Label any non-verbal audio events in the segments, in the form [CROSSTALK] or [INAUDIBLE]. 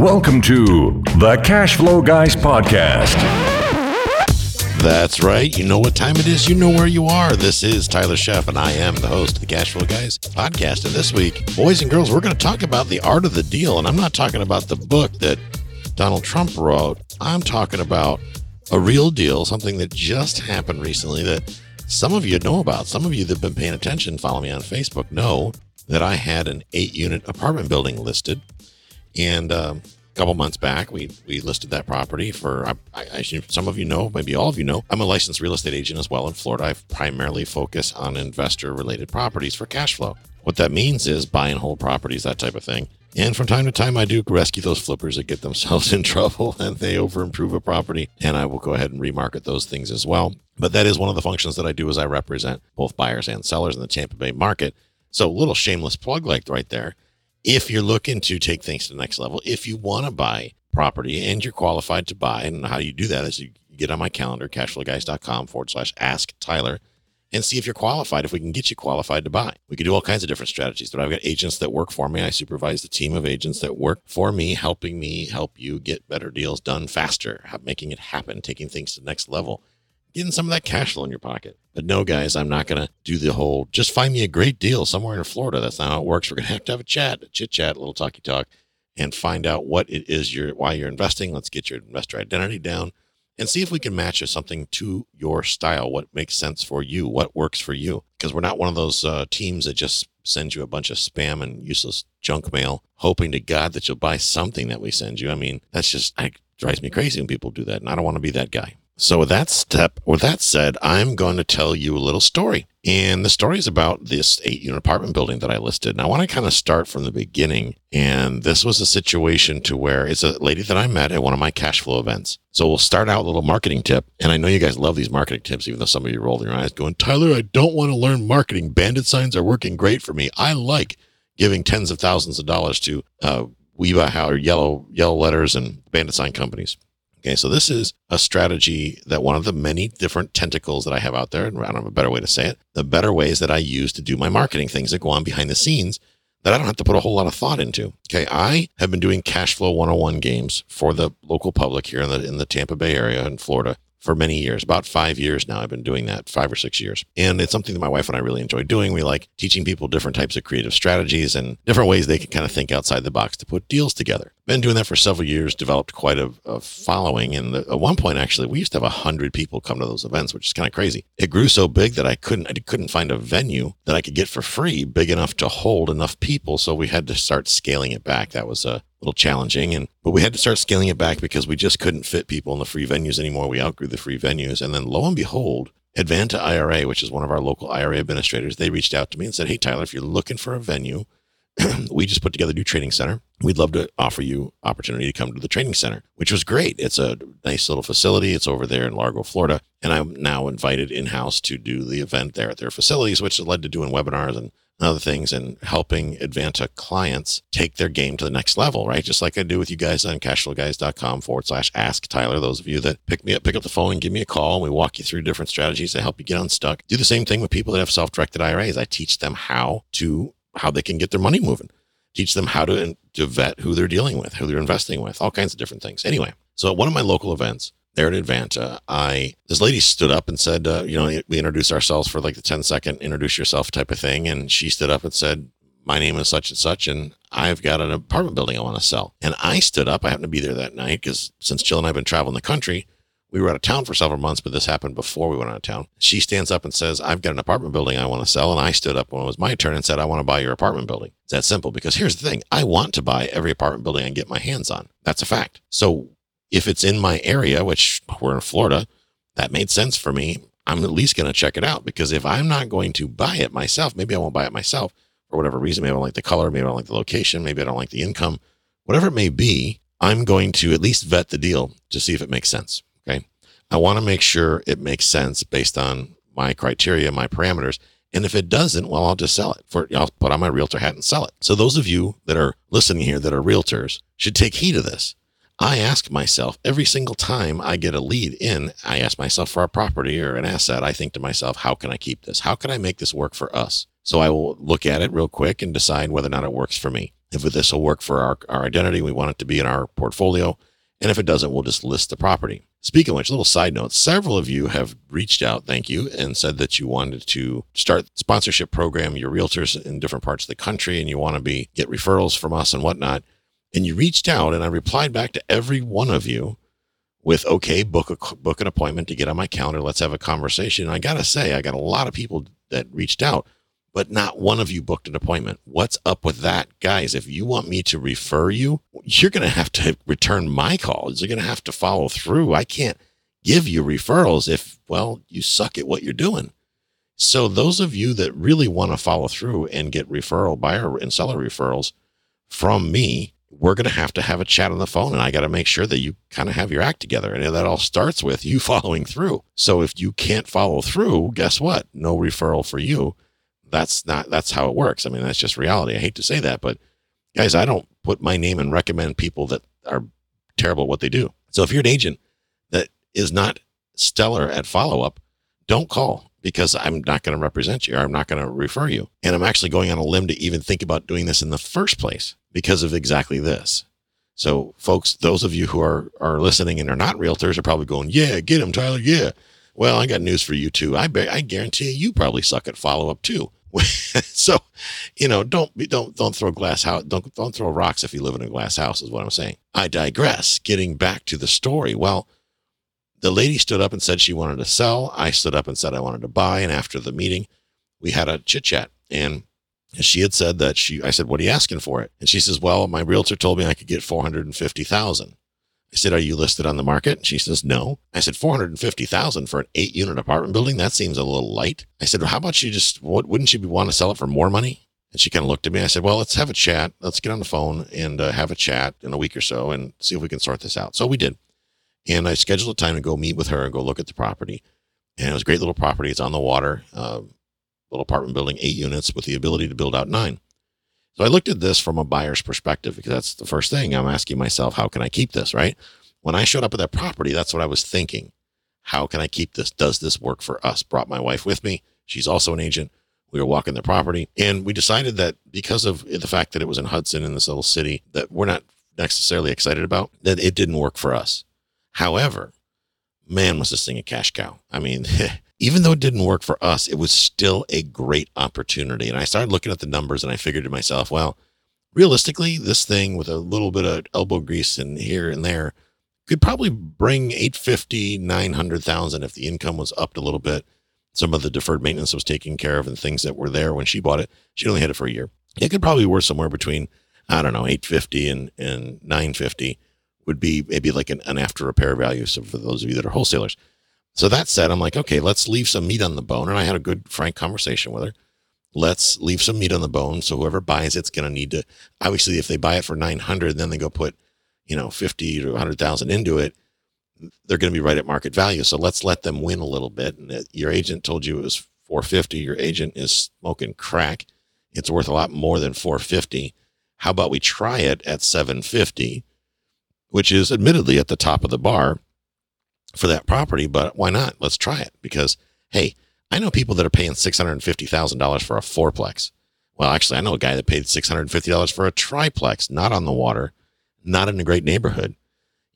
Welcome to the Cash Flow Guys podcast. That's right. You know what time it is. You know where you are. This is Tyler Sheff, and I am the host of the Cash Flow Guys podcast. And this week, boys and girls, we're going to talk about the art of the deal. And I'm not talking about the book that Donald Trump wrote. I'm talking about a real deal, something that just happened recently that some of you know about. Some of you that have been paying attention, follow me on Facebook, know that I had an eight unit apartment building listed. And um, a couple months back, we we listed that property for. I, I, some of you know, maybe all of you know, I'm a licensed real estate agent as well in Florida. I primarily focus on investor related properties for cash flow. What that means is buy and hold properties, that type of thing. And from time to time, I do rescue those flippers that get themselves [LAUGHS] in trouble and they over improve a property. And I will go ahead and remarket those things as well. But that is one of the functions that I do as I represent both buyers and sellers in the Tampa Bay market. So a little shameless plug like right there if you're looking to take things to the next level, if you want to buy property and you're qualified to buy, and how you do that is you get on my calendar, cashflowguys.com forward slash ask Tyler, and see if you're qualified, if we can get you qualified to buy. We could do all kinds of different strategies, but I've got agents that work for me. I supervise the team of agents that work for me, helping me help you get better deals done faster, making it happen, taking things to the next level getting some of that cash flow in your pocket. But no, guys, I'm not going to do the whole just find me a great deal somewhere in Florida. That's not how it works. We're going to have to have a chat, a chit chat, a little talky talk, and find out what it is you're, why you're investing. Let's get your investor identity down and see if we can match something to your style, what makes sense for you, what works for you. Because we're not one of those uh, teams that just sends you a bunch of spam and useless junk mail, hoping to God that you'll buy something that we send you. I mean, that's just, it drives me crazy when people do that. And I don't want to be that guy. So with that step, with that said, I'm going to tell you a little story. And the story is about this eight unit apartment building that I listed. And I want to kind of start from the beginning. And this was a situation to where it's a lady that I met at one of my cash flow events. So we'll start out a little marketing tip. And I know you guys love these marketing tips, even though some of you roll your eyes going, Tyler, I don't want to learn marketing. Bandit signs are working great for me. I like giving tens of thousands of dollars to uh, Weeba or yellow, yellow letters and bandit sign companies. Okay, so this is a strategy that one of the many different tentacles that I have out there, and I don't have a better way to say it, the better ways that I use to do my marketing things that go on behind the scenes that I don't have to put a whole lot of thought into. Okay, I have been doing cash flow 101 games for the local public here in the in the Tampa Bay area in Florida for many years, about five years now. I've been doing that, five or six years. And it's something that my wife and I really enjoy doing. We like teaching people different types of creative strategies and different ways they can kind of think outside the box to put deals together. Been doing that for several years, developed quite a, a following. And the, at one point, actually, we used to have a hundred people come to those events, which is kind of crazy. It grew so big that I couldn't, I couldn't find a venue that I could get for free big enough to hold enough people. So we had to start scaling it back. That was a, little challenging and but we had to start scaling it back because we just couldn't fit people in the free venues anymore. We outgrew the free venues and then lo and behold advanta ira which is one of our local ira administrators they reached out to me and said hey tyler if you're looking for a venue [CLEARS THROAT] we just put together a new training center. We'd love to offer you opportunity to come to the training center which was great. It's a nice little facility. It's over there in largo florida and i'm now invited in-house to do the event there at their facilities which led to doing webinars and other things and helping Advanta clients take their game to the next level, right? Just like I do with you guys on cashflowguys.com forward slash ask Tyler. Those of you that pick me up, pick up the phone and give me a call and we walk you through different strategies to help you get unstuck. Do the same thing with people that have self-directed IRAs. I teach them how to, how they can get their money moving, teach them how to, to vet who they're dealing with, who they're investing with, all kinds of different things. Anyway, so at one of my local events, there at Advanta, I this lady stood up and said, uh, you know, we introduced ourselves for like the 10 second introduce yourself type of thing, and she stood up and said, my name is such and such, and I've got an apartment building I want to sell. And I stood up. I happened to be there that night because since Jill and I've been traveling the country, we were out of town for several months, but this happened before we went out of town. She stands up and says, I've got an apartment building I want to sell. And I stood up when it was my turn and said, I want to buy your apartment building. It's that simple because here's the thing I want to buy every apartment building I get my hands on. That's a fact. So if it's in my area, which we're in Florida, that made sense for me. I'm at least going to check it out because if I'm not going to buy it myself, maybe I won't buy it myself for whatever reason. Maybe I don't like the color. Maybe I don't like the location. Maybe I don't like the income. Whatever it may be, I'm going to at least vet the deal to see if it makes sense. Okay. I want to make sure it makes sense based on my criteria, my parameters. And if it doesn't, well, I'll just sell it for, I'll put on my realtor hat and sell it. So those of you that are listening here that are realtors should take heed of this. I ask myself every single time I get a lead in, I ask myself for a property or an asset, I think to myself, how can I keep this? How can I make this work for us? So I will look at it real quick and decide whether or not it works for me. if this will work for our, our identity. We want it to be in our portfolio. And if it doesn't, we'll just list the property. Speaking of which, little side note, several of you have reached out, thank you, and said that you wanted to start sponsorship program, your realtors in different parts of the country, and you want to be get referrals from us and whatnot. And you reached out and I replied back to every one of you with, okay, book a, book an appointment to get on my calendar. Let's have a conversation. And I got to say, I got a lot of people that reached out but not one of you booked an appointment. What's up with that? Guys, if you want me to refer you, you're going to have to return my calls. You're going to have to follow through. I can't give you referrals if, well, you suck at what you're doing. So, those of you that really want to follow through and get referral buyer and seller referrals from me, we're going to have to have a chat on the phone and I got to make sure that you kind of have your act together. And that all starts with you [LAUGHS] following through. So, if you can't follow through, guess what? No referral for you that's not that's how it works. I mean, that's just reality. I hate to say that, but guys, I don't put my name and recommend people that are terrible at what they do. So if you're an agent that is not stellar at follow up, don't call because I'm not going to represent you or I'm not going to refer you. And I'm actually going on a limb to even think about doing this in the first place because of exactly this. So, folks, those of you who are are listening and are not realtors are probably going, "Yeah, get him, Tyler. Yeah." Well, I got news for you too. I bet I guarantee you probably suck at follow up too. [LAUGHS] so, you know, don't be, don't don't throw glass house don't don't throw rocks if you live in a glass house is what I'm saying. I digress. Getting back to the story. Well, the lady stood up and said she wanted to sell. I stood up and said I wanted to buy. And after the meeting, we had a chit chat. And she had said that she I said, What are you asking for it? And she says, Well, my realtor told me I could get four hundred and fifty thousand. I said, "Are you listed on the market?" And She says, "No." I said, 450,000 for an 8-unit apartment building? That seems a little light." I said, well, "How about you just what wouldn't you want to sell it for more money?" And she kind of looked at me. I said, "Well, let's have a chat. Let's get on the phone and uh, have a chat in a week or so and see if we can sort this out." So we did. And I scheduled a time to go meet with her and go look at the property. And it was a great little property. It's on the water, uh, little apartment building, 8 units with the ability to build out 9. So I looked at this from a buyer's perspective because that's the first thing I'm asking myself, how can I keep this, right? When I showed up at that property, that's what I was thinking. How can I keep this? Does this work for us? Brought my wife with me. She's also an agent. We were walking the property and we decided that because of the fact that it was in Hudson in this little city that we're not necessarily excited about, that it didn't work for us. However, man, was this thing a cash cow. I mean, [LAUGHS] even though it didn't work for us, it was still a great opportunity. And I started looking at the numbers and I figured to myself, well, realistically, this thing with a little bit of elbow grease and here and there could probably bring 850, 900,000 if the income was upped a little bit. Some of the deferred maintenance was taken care of and things that were there when she bought it. She only had it for a year. It could probably be worth somewhere between, I don't know, 850 and, and 950 would be maybe like an, an after repair value. So for those of you that are wholesalers. So that said, I'm like, okay, let's leave some meat on the bone. And I had a good, frank conversation with her. Let's leave some meat on the bone. So whoever buys it's going to need to, obviously, if they buy it for 900, then they go put you know, 50 to 100,000 into it, they're going to be right at market value. So let's let them win a little bit. And your agent told you it was 450. Your agent is smoking crack. It's worth a lot more than 450. How about we try it at 750, which is admittedly at the top of the bar for that property, but why not? Let's try it because, hey, I know people that are paying $650,000 for a fourplex. Well, actually, I know a guy that paid $650 for a triplex, not on the water, not in a great neighborhood.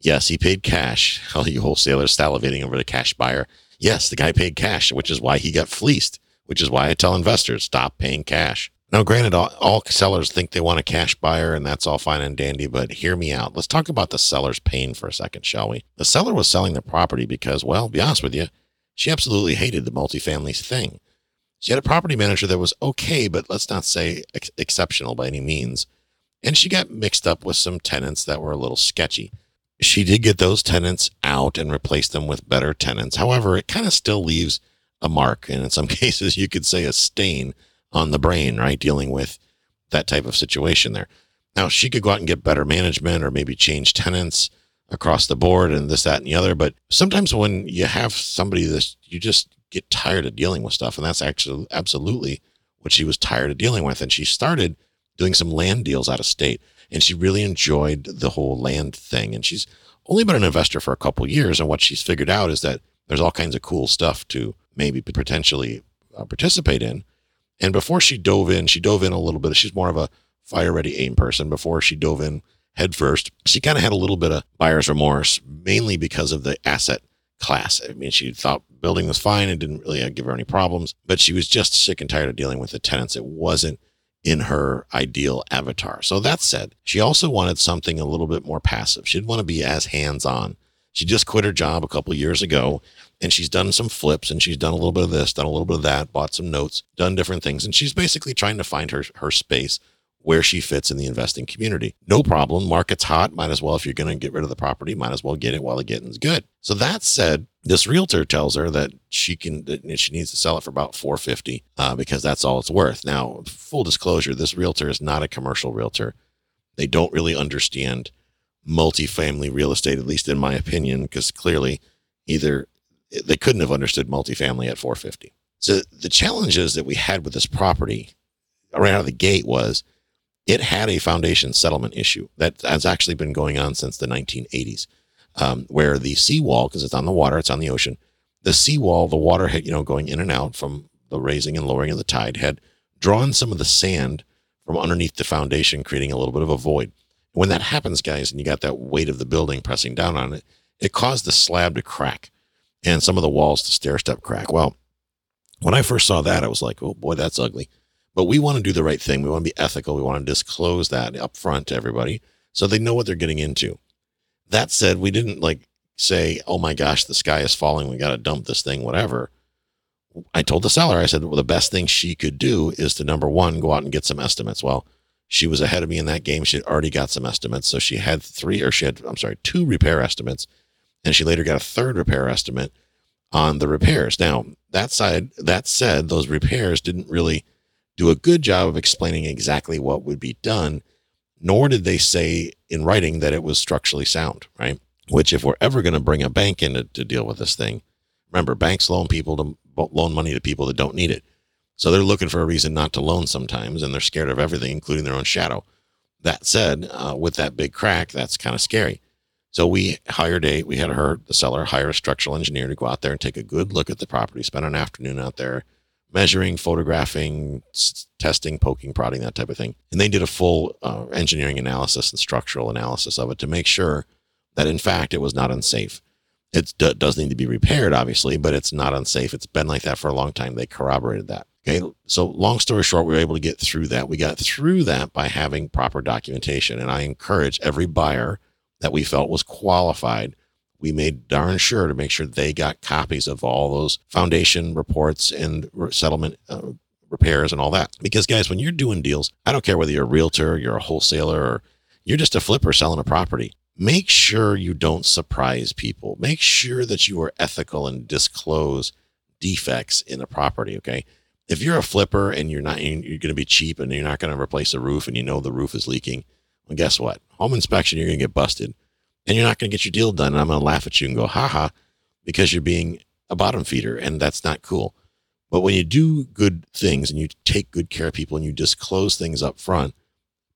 Yes, he paid cash. [LAUGHS] All you wholesalers salivating over the cash buyer. Yes, the guy paid cash, which is why he got fleeced, which is why I tell investors stop paying cash. Now, granted, all, all, sellers think they want a cash buyer, and that's all fine and dandy, but hear me out. Let's talk about the seller's pain for a second, shall we? The seller was selling the property because, well, be honest with you, she absolutely hated the multifamily thing. She had a property manager that was okay, but let's not say ex- exceptional by any means and she got mixed up with some tenants that were a little sketchy. She did get those tenants out and replace them with better tenants. However, it kind of still leaves a mark, and in some [LAUGHS] cases, you could say a stain on the brain, right? Dealing with that type of situation there. Now, she could go out and get better management or maybe change tenants across the board and this, that, and the other. But sometimes when you have somebody that you just get tired of dealing with stuff, and that's actually absolutely what she was tired of dealing with. And she started doing some land deals out of state. And she really enjoyed the whole land thing. And she's only been an investor for a couple years. And what she's figured out is that there's all kinds of cool stuff to maybe potentially uh, participate in. And before she dove in, she dove in a little bit. She's more of a fire ready aim person before she dove in headfirst. She kind of had a little bit of buyer's remorse, mainly because of the asset class. I mean, she thought building was fine and didn't really uh, give her any problems, but she was just sick and tired of dealing with the tenants. It wasn't in her ideal avatar. So that said, she also wanted something a little bit more passive. She didn't want to be as hands on. She just quit her job a couple years ago and she's done some flips and she's done a little bit of this, done a little bit of that, bought some notes, done different things. And she's basically trying to find her, her space where she fits in the investing community. No problem. Market's hot. Might as well, if you're going to get rid of the property, might as well get it while the getting's good. So that said, this realtor tells her that she can, that she needs to sell it for about 450 uh, because that's all it's worth. Now, full disclosure, this realtor is not a commercial realtor. They don't really understand multifamily real estate, at least in my opinion, because clearly either they couldn't have understood multifamily at 450. So the challenges that we had with this property right out of the gate was it had a foundation settlement issue that has actually been going on since the 1980s, um, where the seawall, because it's on the water, it's on the ocean, the seawall, the water had, you know, going in and out from the raising and lowering of the tide, had drawn some of the sand from underneath the foundation, creating a little bit of a void. When that happens, guys, and you got that weight of the building pressing down on it, it caused the slab to crack and some of the walls to stair step crack. Well, when I first saw that, I was like, oh boy, that's ugly. But we want to do the right thing. We want to be ethical. We want to disclose that up front to everybody so they know what they're getting into. That said, we didn't like say, oh my gosh, the sky is falling. We got to dump this thing, whatever. I told the seller, I said, well, the best thing she could do is to number one, go out and get some estimates. Well, she was ahead of me in that game. She had already got some estimates. So she had three, or she had, I'm sorry, two repair estimates. And she later got a third repair estimate on the repairs. Now, that side, that said, those repairs didn't really do a good job of explaining exactly what would be done, nor did they say in writing that it was structurally sound, right? Which, if we're ever going to bring a bank in to, to deal with this thing, remember, banks loan people to loan money to people that don't need it. So they're looking for a reason not to loan sometimes, and they're scared of everything, including their own shadow. That said, uh, with that big crack, that's kind of scary. So we hired a, we had her, the seller, hire a structural engineer to go out there and take a good look at the property, spend an afternoon out there, measuring, photographing, s- testing, poking, prodding, that type of thing. And they did a full uh, engineering analysis and structural analysis of it to make sure that, in fact, it was not unsafe. It d- does need to be repaired, obviously, but it's not unsafe. It's been like that for a long time. They corroborated that. Okay. So, long story short, we were able to get through that. We got through that by having proper documentation. And I encourage every buyer that we felt was qualified we made darn sure to make sure they got copies of all those foundation reports and settlement uh, repairs and all that. Because guys, when you're doing deals, I don't care whether you're a realtor, you're a wholesaler, or you're just a flipper selling a property. Make sure you don't surprise people. Make sure that you are ethical and disclose defects in a property. Okay. If you're a flipper and you're not, you're going to be cheap and you're not going to replace a roof and you know the roof is leaking, well, guess what? Home inspection, you're going to get busted and you're not going to get your deal done. And I'm going to laugh at you and go, haha, because you're being a bottom feeder and that's not cool. But when you do good things and you take good care of people and you disclose things up front,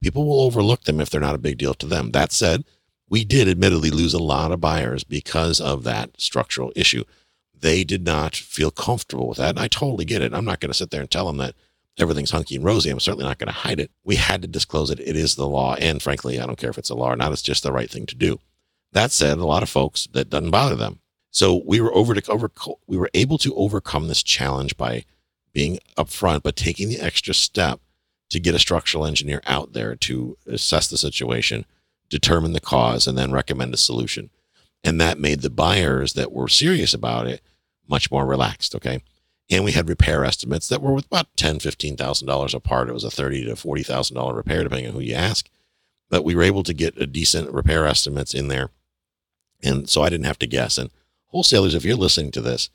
people will overlook them if they're not a big deal to them. That said, we did admittedly lose a lot of buyers because of that structural issue. They did not feel comfortable with that. And I totally get it. I'm not going to sit there and tell them that everything's hunky and rosy. I'm certainly not going to hide it. We had to disclose it. It is the law. And frankly, I don't care if it's a law or not. It's just the right thing to do. That said, a lot of folks that doesn't bother them. So we were over to over we were able to overcome this challenge by being upfront, but taking the extra step to get a structural engineer out there to assess the situation, determine the cause, and then recommend a solution. And that made the buyers that were serious about it much more relaxed. Okay. And we had repair estimates that were with about ten, fifteen thousand dollars apart. It was a thirty to forty thousand dollar repair, depending on who you ask. But we were able to get a decent repair estimates in there and so I didn't have to guess. And wholesalers, if you're listening to this,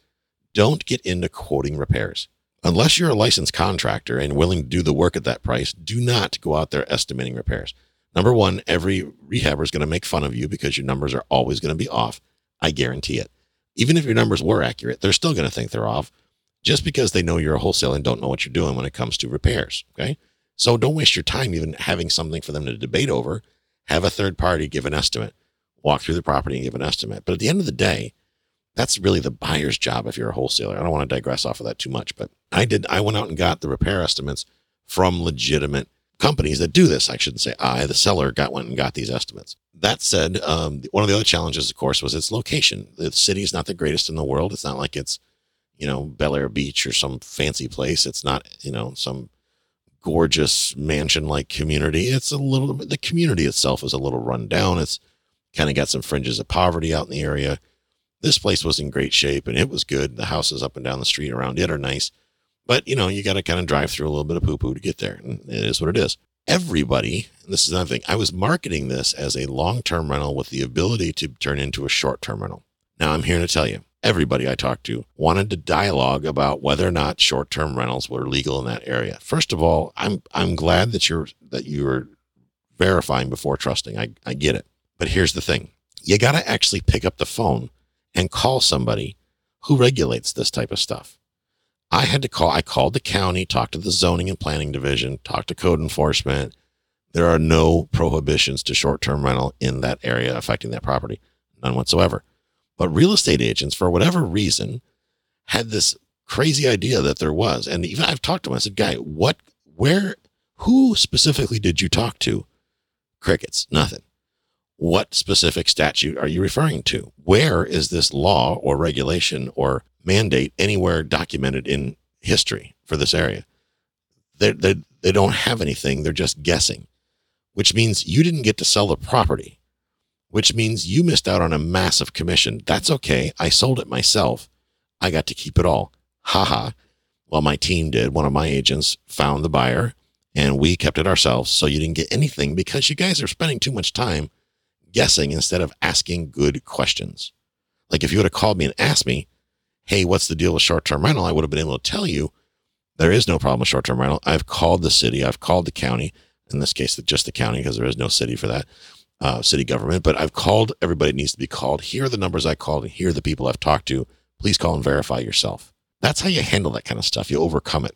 don't get into quoting repairs. Unless you're a licensed contractor and willing to do the work at that price, do not go out there estimating repairs. Number one, every rehabber is going to make fun of you because your numbers are always going to be off. I guarantee it. Even if your numbers were accurate, they're still going to think they're off just because they know you're a wholesaler and don't know what you're doing when it comes to repairs. Okay. So don't waste your time even having something for them to debate over. Have a third party give an estimate walk through the property and give an estimate. But at the end of the day, that's really the buyer's job if you're a wholesaler. I don't want to digress off of that too much, but I did. I went out and got the repair estimates from legitimate companies that do this. I shouldn't say I, the seller got went and got these estimates. That said, um, one of the other challenges, of course, was its location. The city is not the greatest in the world. It's not like it's, you know, Belleair Beach or some fancy place. It's not, you know, some gorgeous mansion like community. It's a little, the community itself is a little run down. It's kind of got some fringes of poverty out in the area. This place was in great shape and it was good. The houses up and down the street around it are nice. But, you know, you got to kind of drive through a little bit of poo poo to get there. And it is what it is. Everybody, this is another thing, I was marketing this as a long term rental with the ability to turn into a short term rental. Now, I'm here to tell you, everybody I talked to wanted to dialogue about whether or not short term rentals were legal in that area. First of all, I'm, I'm glad that you're, that you're verifying before trusting. I, I get it. But here's the thing you got to actually pick up the phone and call somebody who regulates this type of stuff. I had to call, I called the county, talked to the zoning and planning division, talked to code enforcement. There are no prohibitions to short term rental in that area affecting that property, none whatsoever. But real estate agents, for whatever reason, had this crazy idea that there was. And even I've talked to him, I said, Guy, what, where, who specifically did you talk to? Crickets, nothing. What specific statute are you referring to? Where is this law or regulation or mandate anywhere documented in history for this area. They, they, they don't have anything. They're just guessing, which means you didn't get to sell the property, which means you missed out on a massive commission. That's okay. I sold it myself. I got to keep it all. Ha ha. Well, my team did. One of my agents found the buyer and we kept it ourselves. So you didn't get anything because you guys are spending too much time guessing instead of asking good questions. Like if you would have called me and asked me, hey, what's the deal with short term rental? I would have been able to tell you there is no problem with short term rental. I've called the city, I've called the county, in this case, just the county, because there is no city for that, uh, city government. But I've called everybody needs to be called. Here are the numbers I called, and here are the people I've talked to. Please call and verify yourself. That's how you handle that kind of stuff. You overcome it.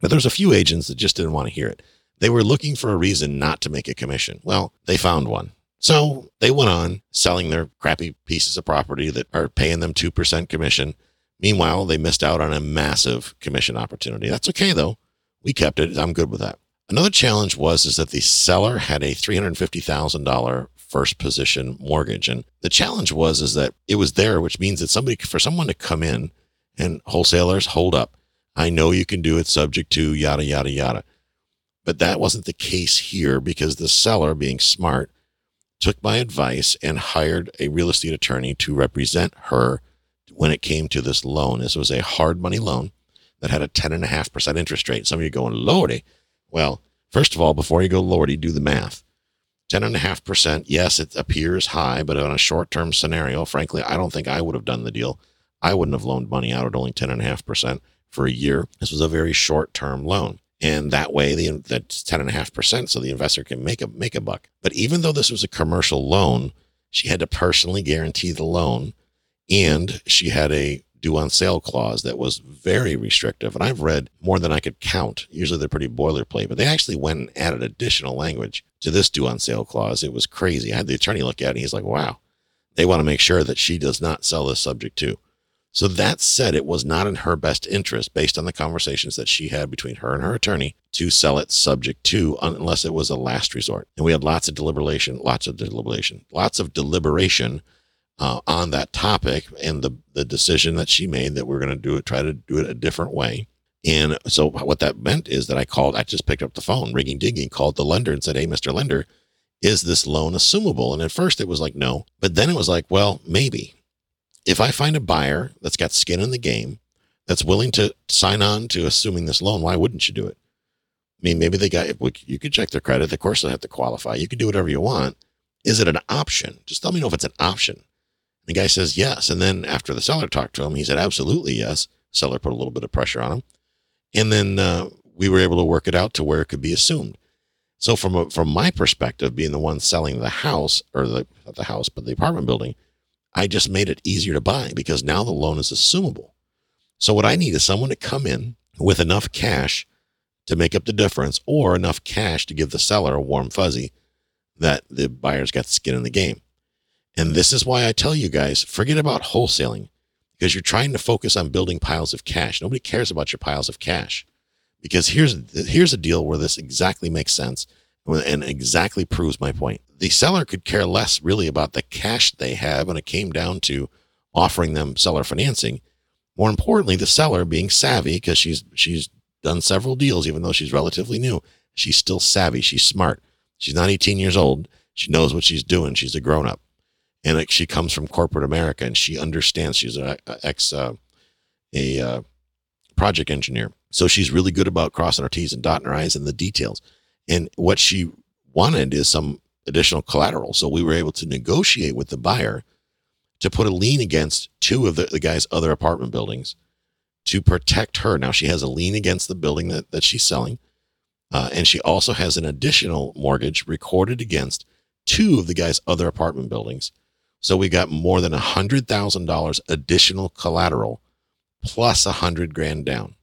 But there's a few agents that just didn't want to hear it. They were looking for a reason not to make a commission. Well, they found one. So they went on selling their crappy pieces of property that are paying them 2% commission. Meanwhile, they missed out on a massive commission opportunity. That's okay though. We kept it. I'm good with that. Another challenge was is that the seller had a $350,000 first position mortgage. And the challenge was is that it was there, which means that somebody for someone to come in and wholesalers hold up. I know you can do it subject to yada yada yada. But that wasn't the case here because the seller being smart took my advice and hired a real estate attorney to represent her when it came to this loan. This was a hard money loan that had a 10.5% interest rate. Some of you going, Lordy. Well, first of all, before you go, Lordy, do the math. 10.5%, yes, it appears high, but on a short term scenario, frankly, I don't think I would have done the deal. I wouldn't have loaned money out at only 10.5% for a year. This was a very short term loan and that way the that's ten and a half percent, so the investor can make a make a buck. But even though this was a commercial loan, she had to personally guarantee the loan, and she had a due on sale clause that was very restrictive. And I've read more than I could count. Usually they're pretty boilerplate, but they actually went and added additional language to this due on sale clause. It was crazy. I had the attorney look at it and he's like, wow, they want to make sure that she does not sell this subject to. So that said, it was not in her best interest, based on the conversations that she had between her and her attorney, to sell it subject to, unless it was a last resort. And we had lots of deliberation, lots of deliberation, lots of deliberation uh, on that topic, and the the decision that she made that we're going to do it, try to do it a different way. And so what that meant is that I called, I just picked up the phone, ringing, dinging, called the lender and said, "Hey, Mr. Lender." Is this loan assumable? And at first it was like, no, but then it was like, well, maybe if I find a buyer that's got skin in the game, that's willing to sign on to assuming this loan, why wouldn't you do it? I mean, maybe they got you could check their credit. Of course, they have to qualify. You can do whatever you want. Is it an option? Just tell me know if it's an option. The guy says yes, and then after the seller talked to him, he said absolutely yes. Seller put a little bit of pressure on him, and then uh, we were able to work it out to where it could be assumed. So from a, from my perspective, being the one selling the house or the not the house but the apartment building, I just made it easier to buy because now the loan is assumable. So what I need is someone to come in with enough cash to make up the difference or enough cash to give the seller a warm fuzzy that the buyer's got skin in the game. And this is why I tell you guys, forget about wholesaling because you're trying to focus on building piles of cash. Nobody cares about your piles of cash. Because here's here's a deal where this exactly makes sense and exactly proves my point. The seller could care less really about the cash they have when it came down to offering them seller financing. More importantly, the seller being savvy because she's she's done several deals, even though she's relatively new. She's still savvy. She's smart. She's not 18 years old. She knows what she's doing. She's a grown up, and it, she comes from corporate America, and she understands. She's an ex uh, a uh, project engineer, so she's really good about crossing her T's and dotting her I's and the details. And what she wanted is some additional collateral. So we were able to negotiate with the buyer to put a lien against two of the, the guy's other apartment buildings to protect her. Now she has a lien against the building that, that she's selling. Uh, and she also has an additional mortgage recorded against two of the guy's other apartment buildings. So we got more than a hundred thousand dollars additional collateral plus a hundred grand down.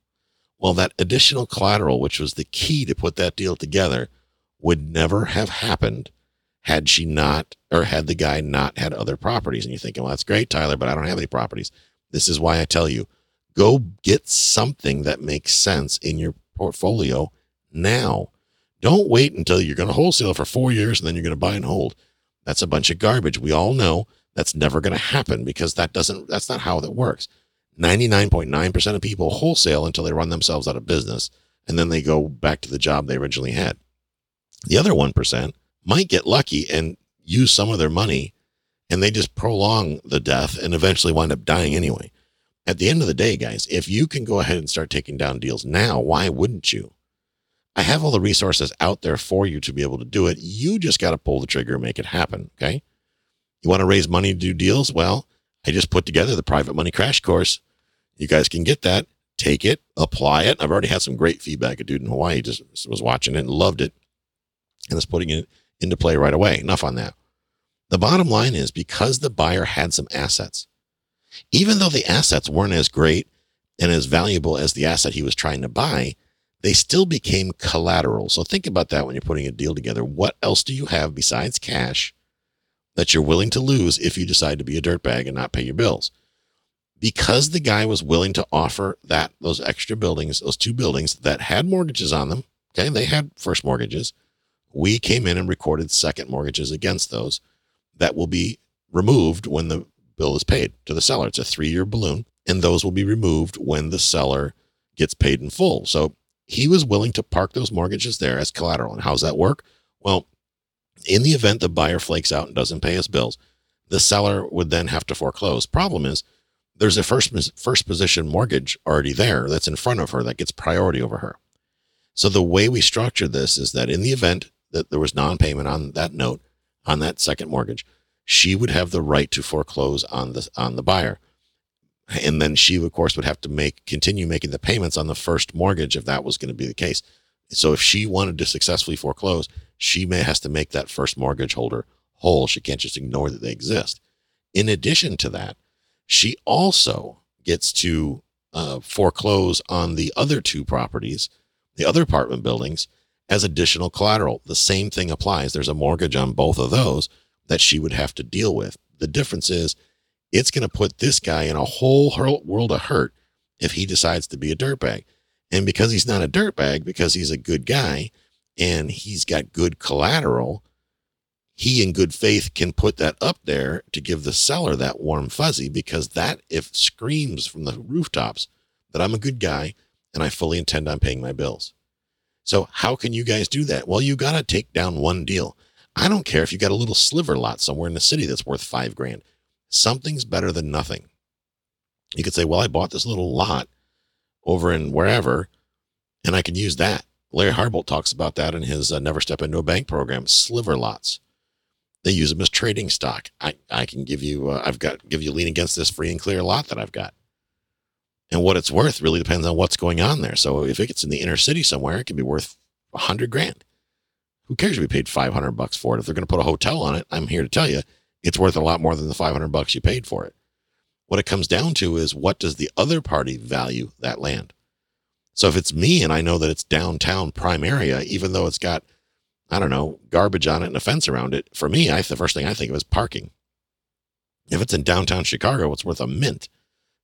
Well, that additional collateral, which was the key to put that deal together, would never have happened had she not, or had the guy not had other properties. And you're thinking, well, that's great, Tyler, but I don't have any properties. This is why I tell you go get something that makes sense in your portfolio now. Don't wait until you're going to wholesale for four years and then you're going to buy and hold. That's a bunch of garbage. We all know that's never going to happen because that doesn't, that's not how that works. 99.9% of people wholesale until they run themselves out of business and then they go back to the job they originally had. The other 1% might get lucky and use some of their money and they just prolong the death and eventually wind up dying anyway. At the end of the day, guys, if you can go ahead and start taking down deals now, why wouldn't you? I have all the resources out there for you to be able to do it. You just got to pull the trigger and make it happen. Okay. You want to raise money to do deals? Well, I just put together the private money crash course. You guys can get that, take it, apply it. I've already had some great feedback. A dude in Hawaii just was watching it and loved it and is putting it into play right away. Enough on that. The bottom line is because the buyer had some assets, even though the assets weren't as great and as valuable as the asset he was trying to buy, they still became collateral. So think about that when you're putting a deal together. What else do you have besides cash that you're willing to lose if you decide to be a dirtbag and not pay your bills? because the guy was willing to offer that those extra buildings, those two buildings that had mortgages on them. Okay, they had first mortgages. We came in and recorded second mortgages against those that will be removed when the bill is paid to the seller. It's a three year balloon, and those will be removed when the seller gets paid in full. So he was willing to park those mortgages there as collateral. And how's that work? Well, in the event the buyer flakes out and doesn't pay his bills, the seller would then have to foreclose. Problem is, there's a first first position mortgage already there that's in front of her that gets priority over her. So the way we structured this is that in the event that there was non-payment on that note on that second mortgage, she would have the right to foreclose on the on the buyer. And then she of course would have to make continue making the payments on the first mortgage if that was going to be the case. So if she wanted to successfully foreclose, she may has to make that first mortgage holder whole. She can't just ignore that they exist. In addition to that, she also gets to uh, foreclose on the other two properties, the other apartment buildings, as additional collateral. The same thing applies. There's a mortgage on both of those that she would have to deal with. The difference is it's going to put this guy in a whole world of hurt if he decides to be a dirtbag. And because he's not a dirtbag, because he's a good guy and he's got good collateral, he in good faith can put that up there to give the seller that warm fuzzy because that if screams from the rooftops that I'm a good guy and I fully intend on paying my bills. So how can you guys do that? Well, you got to take down one deal. I don't care if you got a little sliver lot somewhere in the city that's worth 5 grand. Something's better than nothing. You could say, "Well, I bought this little lot over in wherever and I can use that." Larry Harbolt talks about that in his uh, Never Step Into a Bank program, sliver lots they use them as trading stock. I, I can give you, uh, I've got, give you lien against this free and clear lot that I've got. And what it's worth really depends on what's going on there. So if it gets in the inner city somewhere, it can be worth a hundred grand. Who cares if we paid 500 bucks for it? If they're going to put a hotel on it, I'm here to tell you it's worth a lot more than the 500 bucks you paid for it. What it comes down to is what does the other party value that land? So if it's me and I know that it's downtown prime area, even though it's got I don't know, garbage on it and a fence around it. For me, I the first thing I think of is parking. If it's in downtown Chicago, it's worth a mint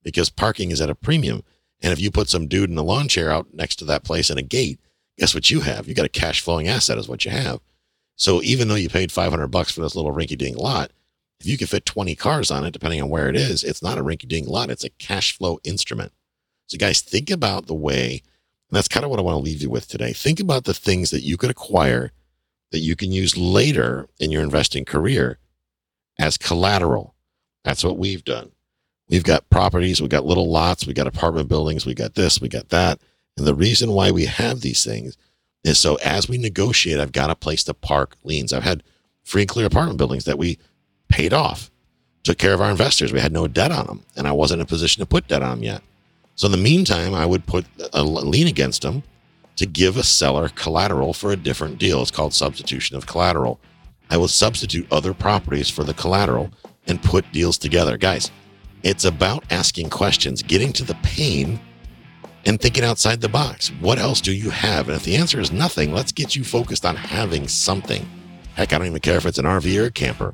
because parking is at a premium. And if you put some dude in a lawn chair out next to that place and a gate, guess what you have? You got a cash flowing asset is what you have. So even though you paid 500 bucks for this little rinky dink lot, if you can fit 20 cars on it, depending on where it is, it's not a rinky dink lot. It's a cash flow instrument. So guys, think about the way, and that's kind of what I want to leave you with today. Think about the things that you could acquire that you can use later in your investing career as collateral. That's what we've done. We've got properties, we've got little lots, we've got apartment buildings, we got this, we got that. And the reason why we have these things is so as we negotiate, I've got a place to park liens. I've had free and clear apartment buildings that we paid off, took care of our investors. We had no debt on them, and I wasn't in a position to put debt on them yet. So in the meantime, I would put a lien against them to give a seller collateral for a different deal. It's called substitution of collateral. I will substitute other properties for the collateral and put deals together. Guys, it's about asking questions, getting to the pain and thinking outside the box. What else do you have? And if the answer is nothing, let's get you focused on having something. Heck, I don't even care if it's an RV or a camper.